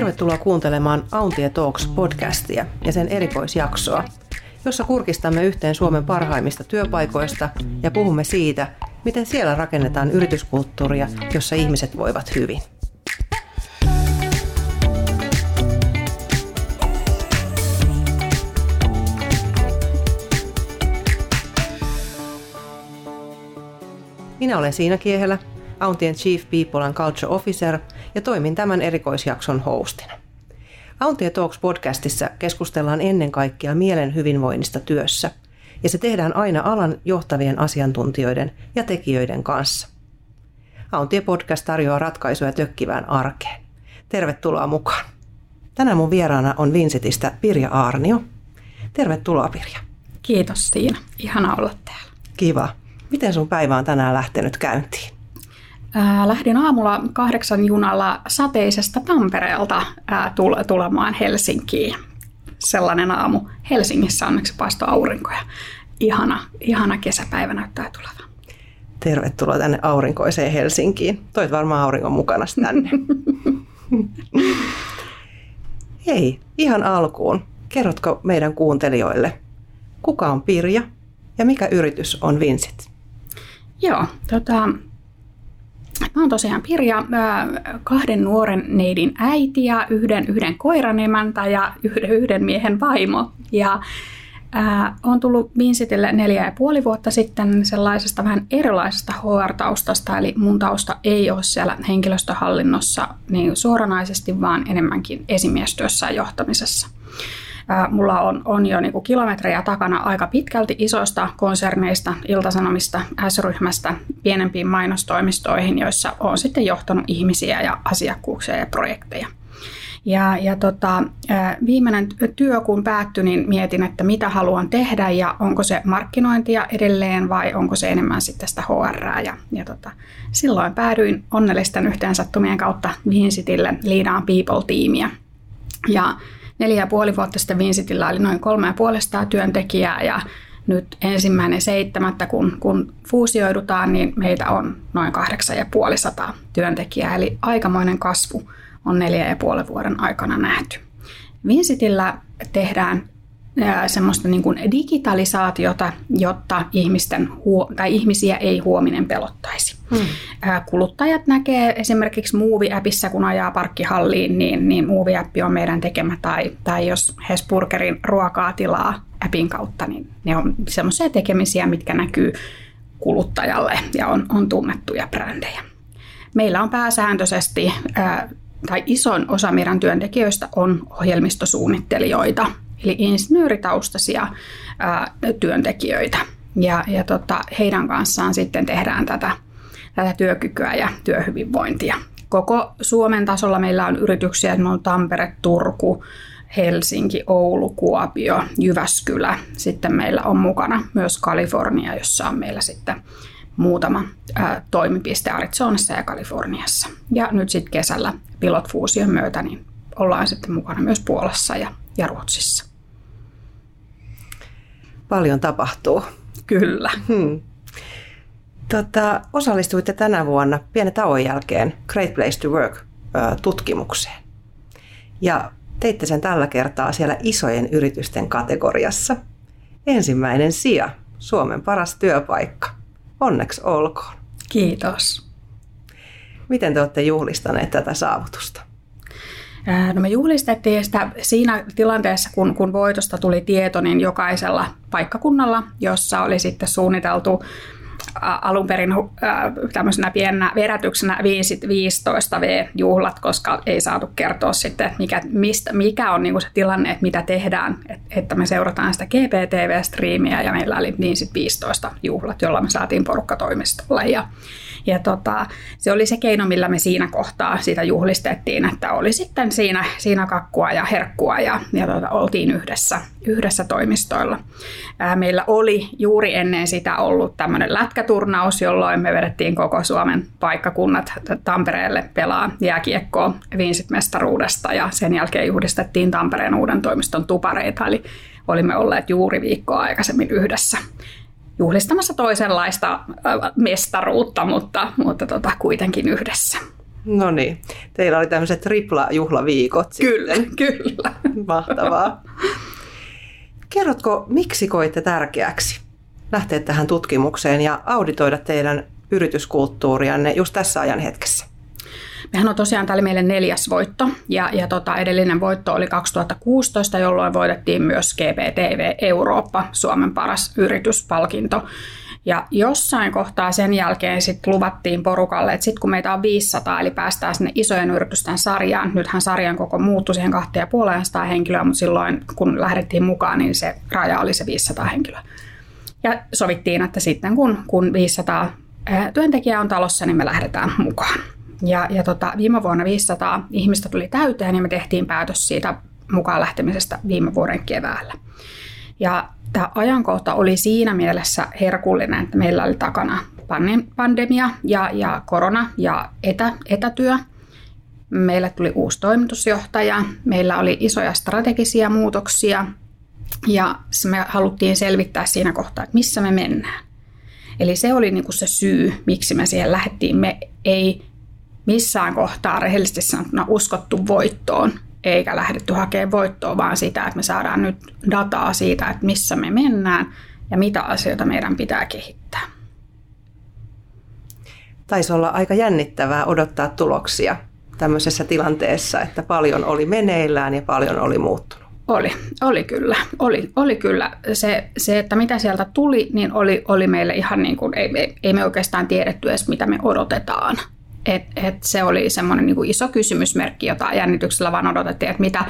Tervetuloa kuuntelemaan Auntie Talks podcastia ja sen erikoisjaksoa, jossa kurkistamme yhteen Suomen parhaimmista työpaikoista ja puhumme siitä, miten siellä rakennetaan yrityskulttuuria, jossa ihmiset voivat hyvin. Minä olen Siina Kiehelä, Auntien Chief People and Culture Officer ja toimin tämän erikoisjakson hostina. Auntie Talks podcastissa keskustellaan ennen kaikkea mielen hyvinvoinnista työssä, ja se tehdään aina alan johtavien asiantuntijoiden ja tekijöiden kanssa. Auntie podcast tarjoaa ratkaisuja tökkivään arkeen. Tervetuloa mukaan. Tänään mun vieraana on Vincentistä Pirja Aarnio. Tervetuloa Pirja. Kiitos Tiina. Ihana olla täällä. Kiva. Miten sun päivä on tänään lähtenyt käyntiin? Lähdin aamulla kahdeksan junalla sateisesta Tampereelta ää, tulemaan Helsinkiin. Sellainen aamu. Helsingissä onneksi paistoi aurinko ja ihana, ihana kesäpäivä näyttää tulevan. Tervetuloa tänne aurinkoiseen Helsinkiin. Toit varmaan auringon mukana tänne. Hei, ihan alkuun. Kerrotko meidän kuuntelijoille, kuka on Pirja ja mikä yritys on Vincent? Joo, tota, Mä oon tosiaan Pirja, kahden nuoren neidin äiti ja yhden, yhden koiran emäntä ja yhden, yhden miehen vaimo. Ja on tullut Vincentille neljä ja puoli vuotta sitten sellaisesta vähän erilaisesta HR-taustasta, eli mun tausta ei ole siellä henkilöstöhallinnossa niin suoranaisesti, vaan enemmänkin esimiestyössä ja johtamisessa. Mulla on, on jo niin kuin kilometrejä takana aika pitkälti isoista konserneista, iltasanomista, S-ryhmästä, pienempiin mainostoimistoihin, joissa on sitten johtanut ihmisiä ja asiakkuuksia ja projekteja. Ja, ja tota, viimeinen työ kun päättyi, niin mietin, että mitä haluan tehdä ja onko se markkinointia edelleen vai onko se enemmän sitten sitä HR. Ja, ja tota, silloin päädyin onnellisten yhteensattumien kautta Vincitille Liidaan People-tiimiä. Ja neljä ja puoli vuotta sitten Vincitillä oli noin kolme ja puolestaan työntekijää ja nyt ensimmäinen seitsemättä, kun, kun fuusioidutaan, niin meitä on noin kahdeksan ja puolisataa työntekijää, eli aikamoinen kasvu on neljä ja puolen vuoden aikana nähty. Vincitillä tehdään semmoista niin kuin digitalisaatiota, jotta ihmisten huo- tai ihmisiä ei huominen pelottaisi. Hmm. Kuluttajat näkee esimerkiksi Movie-appissa, kun ajaa parkkihalliin, niin, niin Movie-appi on meidän tekemä, tai, tai jos Hesburgerin ruokaa tilaa appin kautta, niin ne on semmoisia tekemisiä, mitkä näkyy kuluttajalle ja on, on tunnettuja brändejä. Meillä on pääsääntöisesti, tai ison osa meidän työntekijöistä on ohjelmistosuunnittelijoita, eli insinööritaustaisia ää, työntekijöitä. Ja, ja tota, heidän kanssaan sitten tehdään tätä, tätä työkykyä ja työhyvinvointia. Koko Suomen tasolla meillä on yrityksiä, että on Tampere, Turku, Helsinki, Oulu, Kuopio, Jyväskylä. Sitten meillä on mukana myös Kalifornia, jossa on meillä sitten muutama ää, toimipiste Arizonassa ja Kaliforniassa. Ja nyt sitten kesällä Pilot Fusion myötä niin ollaan sitten mukana myös Puolassa ja, ja Ruotsissa. Paljon tapahtuu. Kyllä. Hmm. Tota, osallistuitte tänä vuonna pienen tauon jälkeen Great Place to Work-tutkimukseen. Ja teitte sen tällä kertaa siellä isojen yritysten kategoriassa. Ensimmäinen sija, Suomen paras työpaikka. Onneksi olkoon. Kiitos. Miten te olette juhlistaneet tätä saavutusta? No me juhlistettiin sitä siinä tilanteessa, kun, kun voitosta tuli tieto, niin jokaisella paikkakunnalla, jossa oli sitten suunniteltu alun perin tämmöisenä pienenä vedätyksenä 15 V-juhlat, koska ei saatu kertoa sitten, mikä, mistä, mikä on niin se tilanne, että mitä tehdään, että me seurataan sitä GPTV-striimiä ja meillä oli niin sit 15 juhlat, jolla me saatiin porukkatoimistolle ja ja tota, se oli se keino, millä me siinä kohtaa sitä juhlistettiin, että oli sitten siinä, siinä kakkua ja herkkua ja, ja tota, oltiin yhdessä, yhdessä toimistoilla. Ää, meillä oli juuri ennen sitä ollut tämmöinen lätkäturnaus, jolloin me vedettiin koko Suomen paikkakunnat Tampereelle pelaa jääkiekkoa Vincent-mestaruudesta ja sen jälkeen juhlistettiin Tampereen uuden toimiston tupareita, eli olimme olleet juuri viikkoa aikaisemmin yhdessä juhlistamassa toisenlaista mestaruutta, mutta, mutta tota, kuitenkin yhdessä. No niin. Teillä oli tämmöiset tripla-juhlaviikot Kyllä, sitten. kyllä. Mahtavaa. Kerrotko, miksi koitte tärkeäksi lähteä tähän tutkimukseen ja auditoida teidän yrityskulttuurianne just tässä ajan hetkessä? Mehän on tosiaan tällä meille neljäs voitto ja, ja tota, edellinen voitto oli 2016, jolloin voitettiin myös GPTV Eurooppa, Suomen paras yrityspalkinto. Ja jossain kohtaa sen jälkeen sitten luvattiin porukalle, että sitten kun meitä on 500, eli päästään sinne isojen yritysten sarjaan, nythän sarjan koko muuttui siihen 2500 henkilöä, mutta silloin kun lähdettiin mukaan, niin se raja oli se 500 henkilöä. Ja sovittiin, että sitten kun, kun 500 työntekijää on talossa, niin me lähdetään mukaan. Ja, ja tota, viime vuonna 500 ihmistä tuli täyteen ja me tehtiin päätös siitä mukaan lähtemisestä viime vuoden keväällä. Ja tämä ajankohta oli siinä mielessä herkullinen, että meillä oli takana pandemia ja, ja korona ja etä, etätyö. Meille tuli uusi toimitusjohtaja, meillä oli isoja strategisia muutoksia ja me haluttiin selvittää siinä kohtaa, että missä me mennään. Eli se oli niin kuin se syy, miksi me siihen lähdettiin. Me ei missään kohtaa rehellisesti sanottuna uskottu voittoon, eikä lähdetty hakemaan voittoa, vaan sitä, että me saadaan nyt dataa siitä, että missä me mennään ja mitä asioita meidän pitää kehittää. Taisi olla aika jännittävää odottaa tuloksia tämmöisessä tilanteessa, että paljon oli meneillään ja paljon oli muuttunut. Oli, oli kyllä. Oli, oli kyllä. Se, se, että mitä sieltä tuli, niin oli, oli meille ihan niin kuin, ei, ei me oikeastaan tiedetty edes, mitä me odotetaan. Et, et se oli semmoinen niin iso kysymysmerkki, jota jännityksellä vaan odotettiin, että mitä,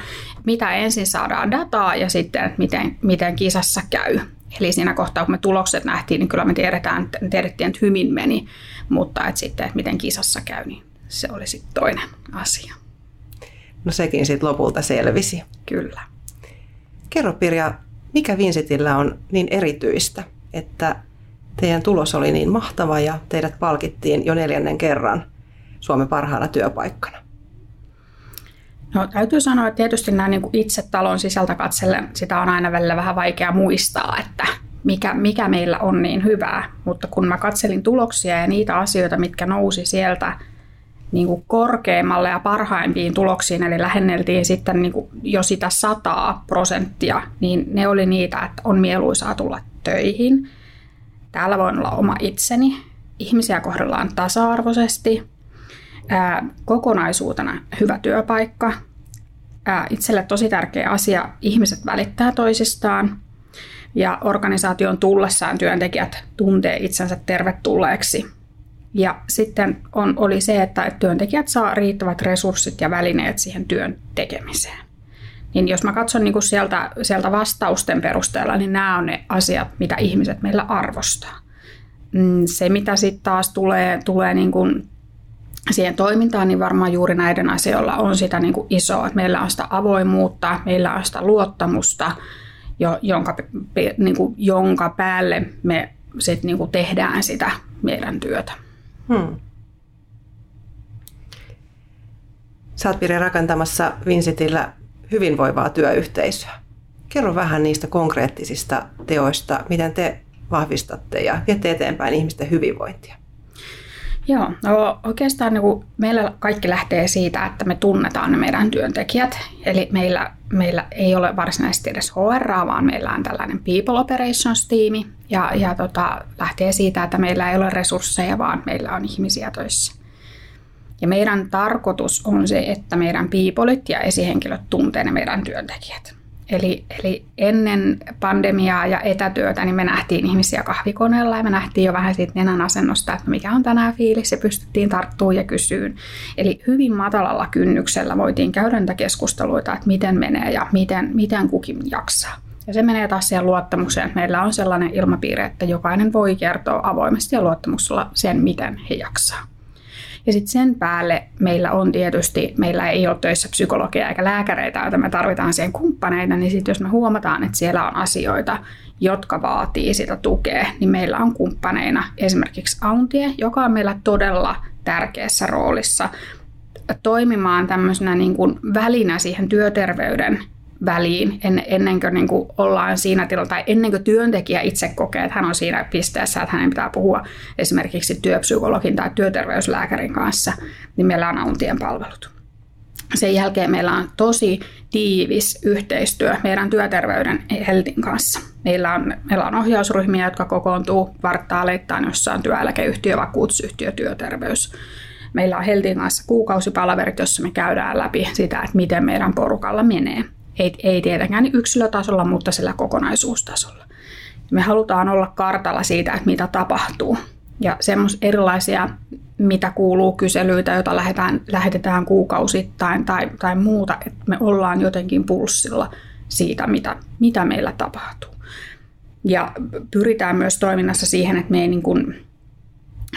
mitä ensin saadaan dataa ja sitten, että miten, miten kisassa käy. Eli siinä kohtaa, kun me tulokset nähtiin, niin kyllä me tiedetään, tiedettiin, että hyvin meni, mutta että sitten, että miten kisassa käy, niin se oli sitten toinen asia. No sekin sitten lopulta selvisi. Kyllä. Kerro Pirja, mikä Vincentillä on niin erityistä, että teidän tulos oli niin mahtava ja teidät palkittiin jo neljännen kerran Suomen parhaana työpaikkana? No täytyy sanoa, että tietysti näin niin itse talon sisältä katsellen sitä on aina välillä vähän vaikea muistaa, että mikä, mikä meillä on niin hyvää. Mutta kun mä katselin tuloksia ja niitä asioita, mitkä nousi sieltä niin kuin korkeimmalle ja parhaimpiin tuloksiin, eli lähenneltiin sitten niin kuin jo sitä sataa prosenttia, niin ne oli niitä, että on mieluisaa tulla töihin. Täällä voin olla oma itseni. Ihmisiä kohdellaan tasa-arvoisesti. Ää, kokonaisuutena hyvä työpaikka. Ää, itselle tosi tärkeä asia, ihmiset välittää toisistaan. Ja organisaation tullessaan työntekijät tuntee itsensä tervetulleeksi ja sitten on, oli se, että työntekijät saa riittävät resurssit ja välineet siihen työn tekemiseen. Niin jos mä katson niin kuin sieltä, sieltä vastausten perusteella, niin nämä on ne asiat, mitä ihmiset meillä arvostaa. Mm, se, mitä sitten taas tulee, tulee niin siihen toimintaan, niin varmaan juuri näiden asioilla on sitä niin kuin isoa. Että meillä on sitä avoimuutta, meillä on sitä luottamusta, jonka, niin kuin, jonka päälle me sit niin kuin tehdään sitä meidän työtä. Hmm. Sä oot Piri rakentamassa Vincentillä hyvinvoivaa työyhteisöä. Kerro vähän niistä konkreettisista teoista, miten te vahvistatte ja viette eteenpäin ihmisten hyvinvointia. Joo, no oikeastaan niin meillä kaikki lähtee siitä, että me tunnetaan ne meidän työntekijät. Eli meillä, meillä ei ole varsinaisesti edes HR, vaan meillä on tällainen People Operations-tiimi. Ja, ja tota, lähtee siitä, että meillä ei ole resursseja, vaan meillä on ihmisiä töissä. Ja meidän tarkoitus on se, että meidän piipolit ja esihenkilöt tuntee ne meidän työntekijät. Eli, eli ennen pandemiaa ja etätyötä niin me nähtiin ihmisiä kahvikoneella ja me nähtiin jo vähän siitä nenän asennosta, että mikä on tänään fiilis ja pystyttiin tarttumaan ja kysyyn. Eli hyvin matalalla kynnyksellä voitiin käydä niitä keskusteluita, että miten menee ja miten, miten kukin jaksaa. Ja se menee taas siihen luottamukseen, että meillä on sellainen ilmapiiri, että jokainen voi kertoa avoimesti ja luottamuksella sen, miten he jaksaa. Ja sitten sen päälle meillä on tietysti, meillä ei ole töissä psykologia eikä lääkäreitä, joita me tarvitaan siihen kumppaneita, niin sitten jos me huomataan, että siellä on asioita, jotka vaatii sitä tukea, niin meillä on kumppaneina esimerkiksi Auntie, joka on meillä todella tärkeässä roolissa toimimaan tämmöisenä niin kuin välinä siihen työterveyden väliin en, ennen kuin, niin kuin ollaan siinä tilalla, tai ennen kuin työntekijä itse kokee, että hän on siinä pisteessä, että hänen pitää puhua esimerkiksi työpsykologin tai työterveyslääkärin kanssa, niin meillä on auntien palvelut. Sen jälkeen meillä on tosi tiivis yhteistyö meidän työterveyden Heltin kanssa. Meillä on, meillä on ohjausryhmiä, jotka kokoontuu kvartaaleittain, jossa on työeläkeyhtiö, vakuutusyhtiö, työterveys. Meillä on Heltin kanssa kuukausipalaverit, jossa me käydään läpi sitä, että miten meidän porukalla menee. Ei, ei tietenkään yksilötasolla, mutta sillä kokonaisuustasolla. Me halutaan olla kartalla siitä, että mitä tapahtuu. Ja semmoisia erilaisia mitä kuuluu kyselyitä, joita lähetään, lähetetään kuukausittain tai, tai muuta, että me ollaan jotenkin pulssilla siitä, mitä, mitä meillä tapahtuu. Ja pyritään myös toiminnassa siihen, että me ei, niin kuin,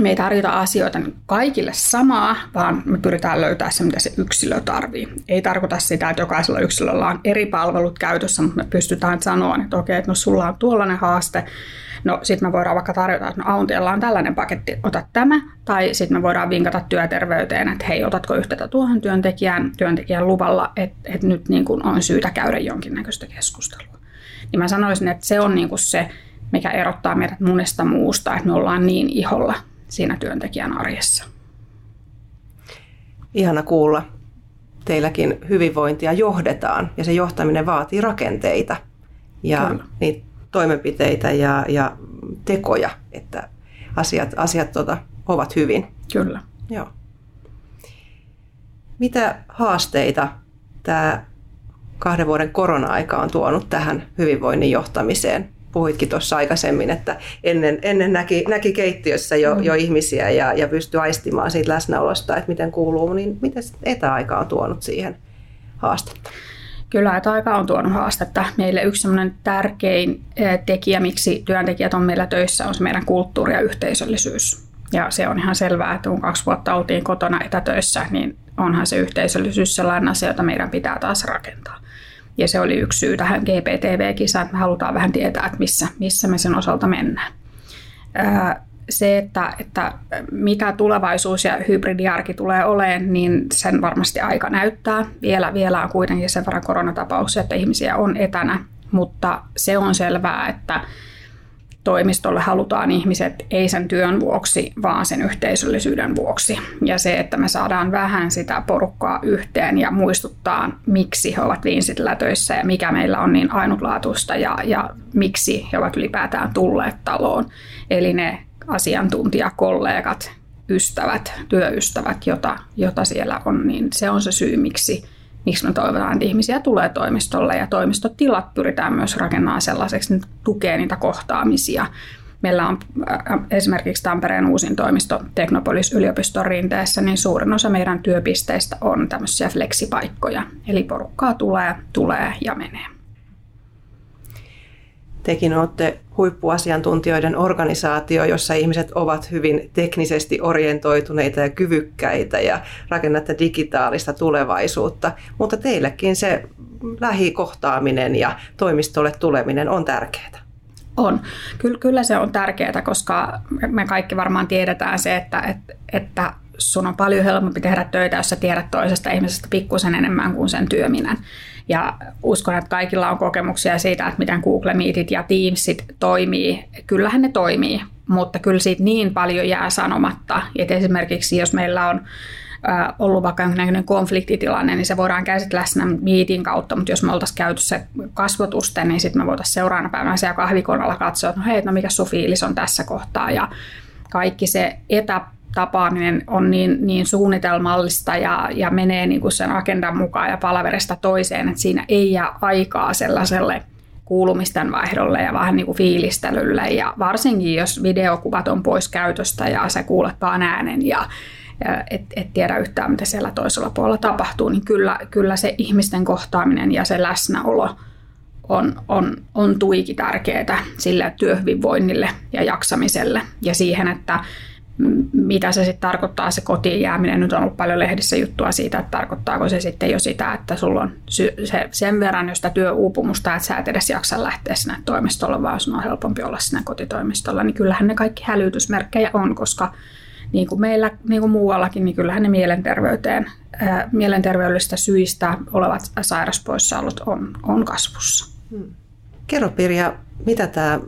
me ei tarjota asioita kaikille samaa, vaan me pyritään löytää se, mitä se yksilö tarvii. Ei tarkoita sitä, että jokaisella yksilöllä on eri palvelut käytössä, mutta me pystytään sanoa, että okei, että no sulla on tuollainen haaste, No sitten me voidaan vaikka tarjota, että no Auntialla on tällainen paketti, ota tämä. Tai sitten me voidaan vinkata työterveyteen, että hei, otatko yhteyttä tuohon työntekijään, työntekijän luvalla, että, että nyt niin kuin on syytä käydä jonkinnäköistä keskustelua. Niin mä sanoisin, että se on niin kuin se, mikä erottaa meidät monesta muusta, että me ollaan niin iholla siinä työntekijän arjessa. Ihana kuulla. Teilläkin hyvinvointia johdetaan ja se johtaminen vaatii rakenteita ja Kyllä. niitä toimenpiteitä ja, ja tekoja, että asiat, asiat tota, ovat hyvin. Kyllä. Joo. Mitä haasteita tämä kahden vuoden korona-aika on tuonut tähän hyvinvoinnin johtamiseen? Puhuitkin tuossa aikaisemmin, että ennen, ennen näki, näki keittiössä jo, mm. jo ihmisiä ja, ja pystyi aistimaan siitä läsnäolosta, että miten kuuluu, niin miten etäaika on tuonut siihen haastetta? Kyllä, että aika on tuonut haastetta. Meille yksi tärkein eh, tekijä, miksi työntekijät on meillä töissä, on se meidän kulttuuri ja yhteisöllisyys. Ja se on ihan selvää, että kun kaksi vuotta oltiin kotona etätöissä, niin onhan se yhteisöllisyys sellainen asia, jota meidän pitää taas rakentaa. Ja se oli yksi syy tähän GPTV-kisaan, että me halutaan vähän tietää, että missä, missä me sen osalta mennään se, että, että mitä tulevaisuus ja hybridiarki tulee olemaan, niin sen varmasti aika näyttää. Vielä, vielä on kuitenkin sen verran koronatapauksia, että ihmisiä on etänä, mutta se on selvää, että toimistolle halutaan ihmiset ei sen työn vuoksi, vaan sen yhteisöllisyyden vuoksi. Ja se, että me saadaan vähän sitä porukkaa yhteen ja muistuttaa, miksi he ovat viinsitillä töissä ja mikä meillä on niin ainutlaatuista ja, ja miksi he ovat ylipäätään tulleet taloon. Eli ne asiantuntijakollegat, ystävät, työystävät, jota, jota siellä on, niin se on se syy, miksi, miksi me toivotaan, että ihmisiä tulee toimistolle ja toimistotilat pyritään myös rakentamaan sellaiseksi, että tukee niitä kohtaamisia. Meillä on äh, esimerkiksi Tampereen uusin toimisto Teknopolis yliopiston rinteessä, niin suurin osa meidän työpisteistä on tämmöisiä fleksipaikkoja. Eli porukkaa tulee, tulee ja menee. Tekin olette huippuasiantuntijoiden organisaatio, jossa ihmiset ovat hyvin teknisesti orientoituneita ja kyvykkäitä ja rakennatte digitaalista tulevaisuutta. Mutta teillekin se lähikohtaaminen ja toimistolle tuleminen on tärkeää. On. Kyllä, kyllä se on tärkeää, koska me kaikki varmaan tiedetään se, että, että, että sun on paljon helpompi tehdä töitä, jos sä tiedät toisesta ihmisestä pikkusen enemmän kuin sen työminen. Ja uskon, että kaikilla on kokemuksia siitä, että miten Google Meetit ja Teamsit toimii. Kyllähän ne toimii, mutta kyllä siitä niin paljon jää sanomatta. Että esimerkiksi jos meillä on ollut vaikka jonkinlainen konfliktitilanne, niin se voidaan käsitellä siinä Meetin kautta, mutta jos me oltaisiin käyty se kasvotusten, niin sitten me voitaisiin seuraavana päivänä siellä kahvikonalla katsoa, että no hei, no mikä sun fiilis on tässä kohtaa ja kaikki se etä tapaaminen on niin, niin suunnitelmallista ja, ja menee niin kuin sen agendan mukaan ja palaverista toiseen, että siinä ei jää aikaa sellaiselle kuulumisten vaihdolle ja vähän niin kuin fiilistelylle. Ja varsinkin, jos videokuvat on pois käytöstä ja sä kuulet vaan äänen ja, et, et tiedä yhtään, mitä siellä toisella puolella tapahtuu, niin kyllä, kyllä se ihmisten kohtaaminen ja se läsnäolo on, on, on tuiki tärkeää sille työhyvinvoinnille ja jaksamiselle ja siihen, että mitä se sitten tarkoittaa se kotiin jääminen. Nyt on ollut paljon lehdissä juttua siitä, että tarkoittaako se sitten jo sitä, että sulla on se, sen verran jo sitä työuupumusta, että sä et edes jaksa lähteä sinne toimistolle, vaan sun on helpompi olla sinne kotitoimistolla. Niin kyllähän ne kaikki hälytysmerkkejä on, koska niin kuin meillä, niin kuin muuallakin, niin kyllähän ne mielenterveyteen, ää, mielenterveydellisistä syistä olevat sairauspoissaolot on, on kasvussa. Hmm. Kerro Pirja, mitä tämä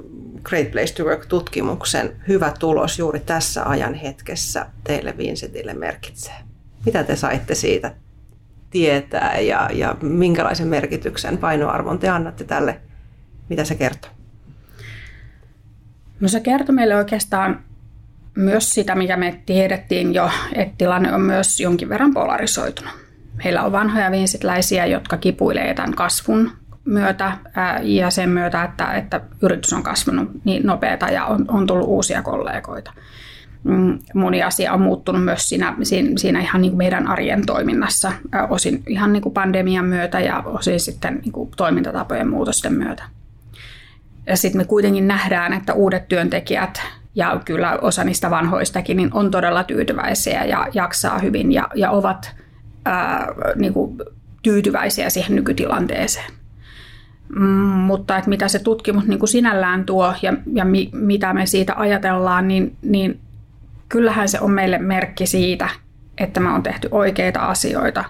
Great Place to Work-tutkimuksen hyvä tulos juuri tässä ajan hetkessä teille Vincentille merkitsee? Mitä te saitte siitä tietää ja, ja minkälaisen merkityksen, painoarvon te annatte tälle? Mitä se kertoo? No se kertoo meille oikeastaan myös sitä, mikä me tiedettiin jo, että tilanne on myös jonkin verran polarisoitunut. Meillä on vanhoja vinsitläisiä, jotka kipuilee tämän kasvun myötä ja sen myötä, että, että yritys on kasvanut niin nopeata ja on, on tullut uusia kollegoita. Mm, moni asia on muuttunut myös siinä, siinä, ihan niin kuin meidän arjen toiminnassa, osin ihan niin kuin pandemian myötä ja osin sitten niin kuin toimintatapojen muutosten myötä. Ja sitten me kuitenkin nähdään, että uudet työntekijät ja kyllä osa niistä vanhoistakin niin on todella tyytyväisiä ja jaksaa hyvin ja, ja ovat ää, niin kuin tyytyväisiä siihen nykytilanteeseen. Mm, mutta että mitä se tutkimus niin kuin sinällään tuo ja, ja mi, mitä me siitä ajatellaan, niin, niin kyllähän se on meille merkki siitä, että me on tehty oikeita asioita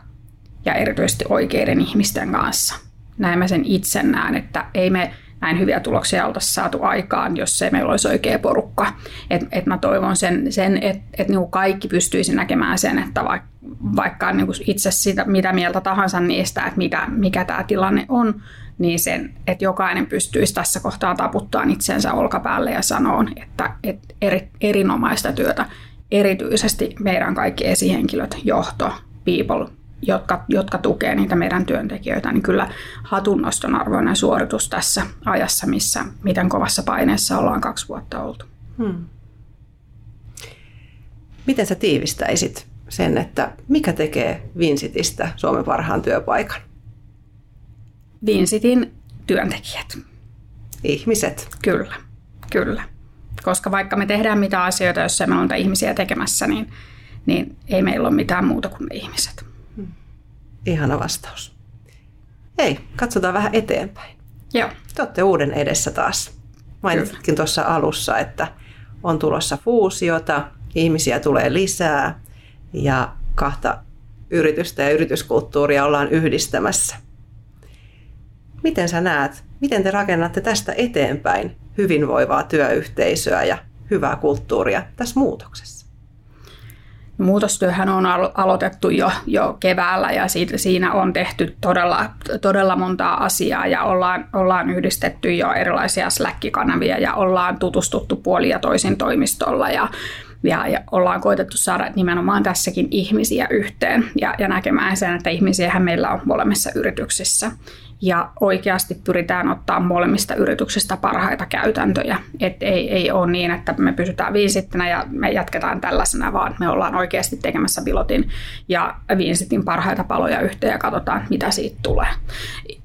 ja erityisesti oikeiden ihmisten kanssa. Näin mä sen itse näen, että ei me näin hyviä tuloksia oltaisiin saatu aikaan, jos se meillä olisi oikea porukka. Et, et mä toivon sen, sen että et niinku kaikki pystyisi näkemään sen, että vaikka, vaikka niinku itse sitä, mitä mieltä tahansa niistä, että mitä, mikä tämä tilanne on, niin sen, että jokainen pystyisi tässä kohtaa taputtaa itsensä olkapäälle ja sanoa, että, että eri, erinomaista työtä, erityisesti meidän kaikki esihenkilöt, johto, people, jotka, jotka tukee niitä meidän työntekijöitä, niin kyllä hatunnoston arvoinen suoritus tässä ajassa, missä miten kovassa paineessa ollaan kaksi vuotta oltu. Hmm. Miten sä tiivistäisit sen, että mikä tekee Vinsitistä Suomen parhaan työpaikan? Vinsitin työntekijät. Ihmiset. Kyllä, kyllä. Koska vaikka me tehdään mitä asioita, jos me on ihmisiä tekemässä, niin, niin ei meillä ole mitään muuta kuin me ihmiset. Hmm. Ihana vastaus. Hei, katsotaan vähän eteenpäin. Joo. Te olette uuden edessä taas. Mainitsitkin tuossa alussa, että on tulossa fuusiota, ihmisiä tulee lisää ja kahta yritystä ja yrityskulttuuria ollaan yhdistämässä. Miten sä näet, miten te rakennatte tästä eteenpäin hyvinvoivaa työyhteisöä ja hyvää kulttuuria tässä muutoksessa? Muutostyöhän on aloitettu jo, jo keväällä ja siitä, siinä on tehty todella, todella montaa asiaa ja ollaan, ollaan yhdistetty jo erilaisia Slack-kanavia ja ollaan tutustuttu puoli ja toisin toimistolla ja, ja, ja ollaan koitettu saada nimenomaan tässäkin ihmisiä yhteen ja, ja näkemään sen, että ihmisiähän meillä on molemmissa yrityksissä ja oikeasti pyritään ottaa molemmista yrityksistä parhaita käytäntöjä. Et ei, ei ole niin, että me pysytään viisittinä ja me jatketaan tällaisena, vaan me ollaan oikeasti tekemässä pilotin ja viisitin parhaita paloja yhteen ja katsotaan, mitä siitä tulee.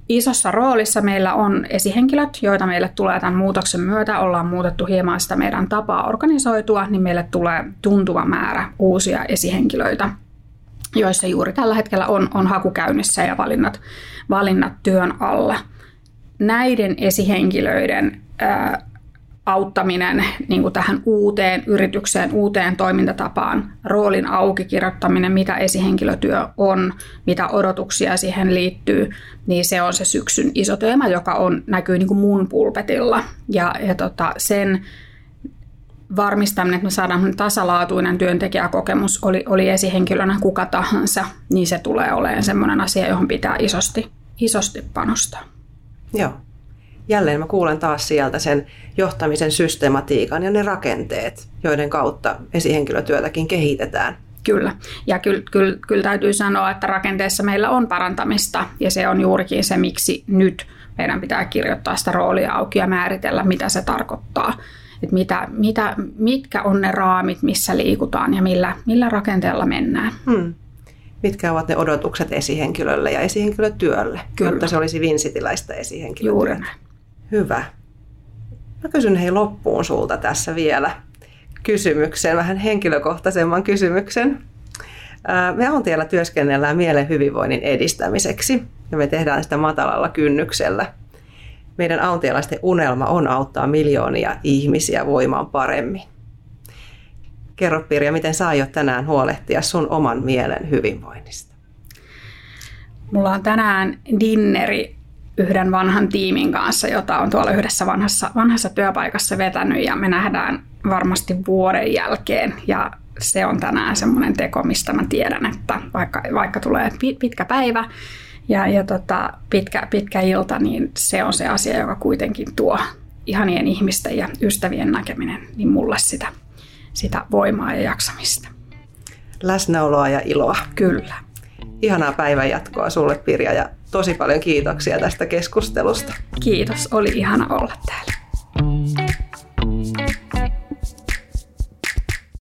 Isossa roolissa meillä on esihenkilöt, joita meille tulee tämän muutoksen myötä. Ollaan muutettu hieman sitä meidän tapaa organisoitua, niin meille tulee tuntuva määrä uusia esihenkilöitä joissa juuri tällä hetkellä on, on haku käynnissä ja valinnat, valinnat työn alla. Näiden esihenkilöiden ää, auttaminen niin kuin tähän uuteen yritykseen, uuteen toimintatapaan, roolin auki kirjoittaminen, mitä esihenkilötyö on, mitä odotuksia siihen liittyy, niin se on se syksyn iso teema, joka on, näkyy niin kuin mun pulpetilla. Ja, ja tota, sen varmistaminen, että me saadaan tasalaatuinen työntekijäkokemus, oli, oli esihenkilönä kuka tahansa, niin se tulee olemaan sellainen asia, johon pitää isosti, isosti panostaa. Joo. Jälleen mä kuulen taas sieltä sen johtamisen systematiikan ja ne rakenteet, joiden kautta esihenkilötyötäkin kehitetään. Kyllä. Ja kyllä, kyllä, kyllä täytyy sanoa, että rakenteessa meillä on parantamista ja se on juurikin se, miksi nyt meidän pitää kirjoittaa sitä roolia auki ja määritellä, mitä se tarkoittaa että mitä, mitä, mitkä on ne raamit, missä liikutaan ja millä, millä rakenteella mennään. Hmm. Mitkä ovat ne odotukset esihenkilölle ja esihenkilötyölle, Kyllä. jotta se olisi vinsitiläistä esihenkilötyötä. Juuri. Hyvä. Mä kysyn hei loppuun sulta tässä vielä kysymyksen, vähän henkilökohtaisemman kysymyksen. Me on tiellä työskennellään mielen hyvinvoinnin edistämiseksi ja me tehdään sitä matalalla kynnyksellä meidän auntialaisten unelma on auttaa miljoonia ihmisiä voimaan paremmin. Kerro Pirja, miten sä aiot tänään huolehtia sun oman mielen hyvinvoinnista? Mulla on tänään dinneri yhden vanhan tiimin kanssa, jota on tuolla yhdessä vanhassa, vanhassa työpaikassa vetänyt ja me nähdään varmasti vuoden jälkeen ja se on tänään semmoinen teko, mistä mä tiedän, että vaikka, vaikka tulee pitkä päivä ja, ja tota, pitkä, pitkä ilta, niin se on se asia, joka kuitenkin tuo ihanien ihmisten ja ystävien näkeminen, niin mulle sitä, sitä voimaa ja jaksamista. Läsnäoloa ja iloa. Kyllä. Ihanaa päivän jatkoa sulle Pirja ja tosi paljon kiitoksia tästä keskustelusta. Kiitos, oli ihana olla täällä.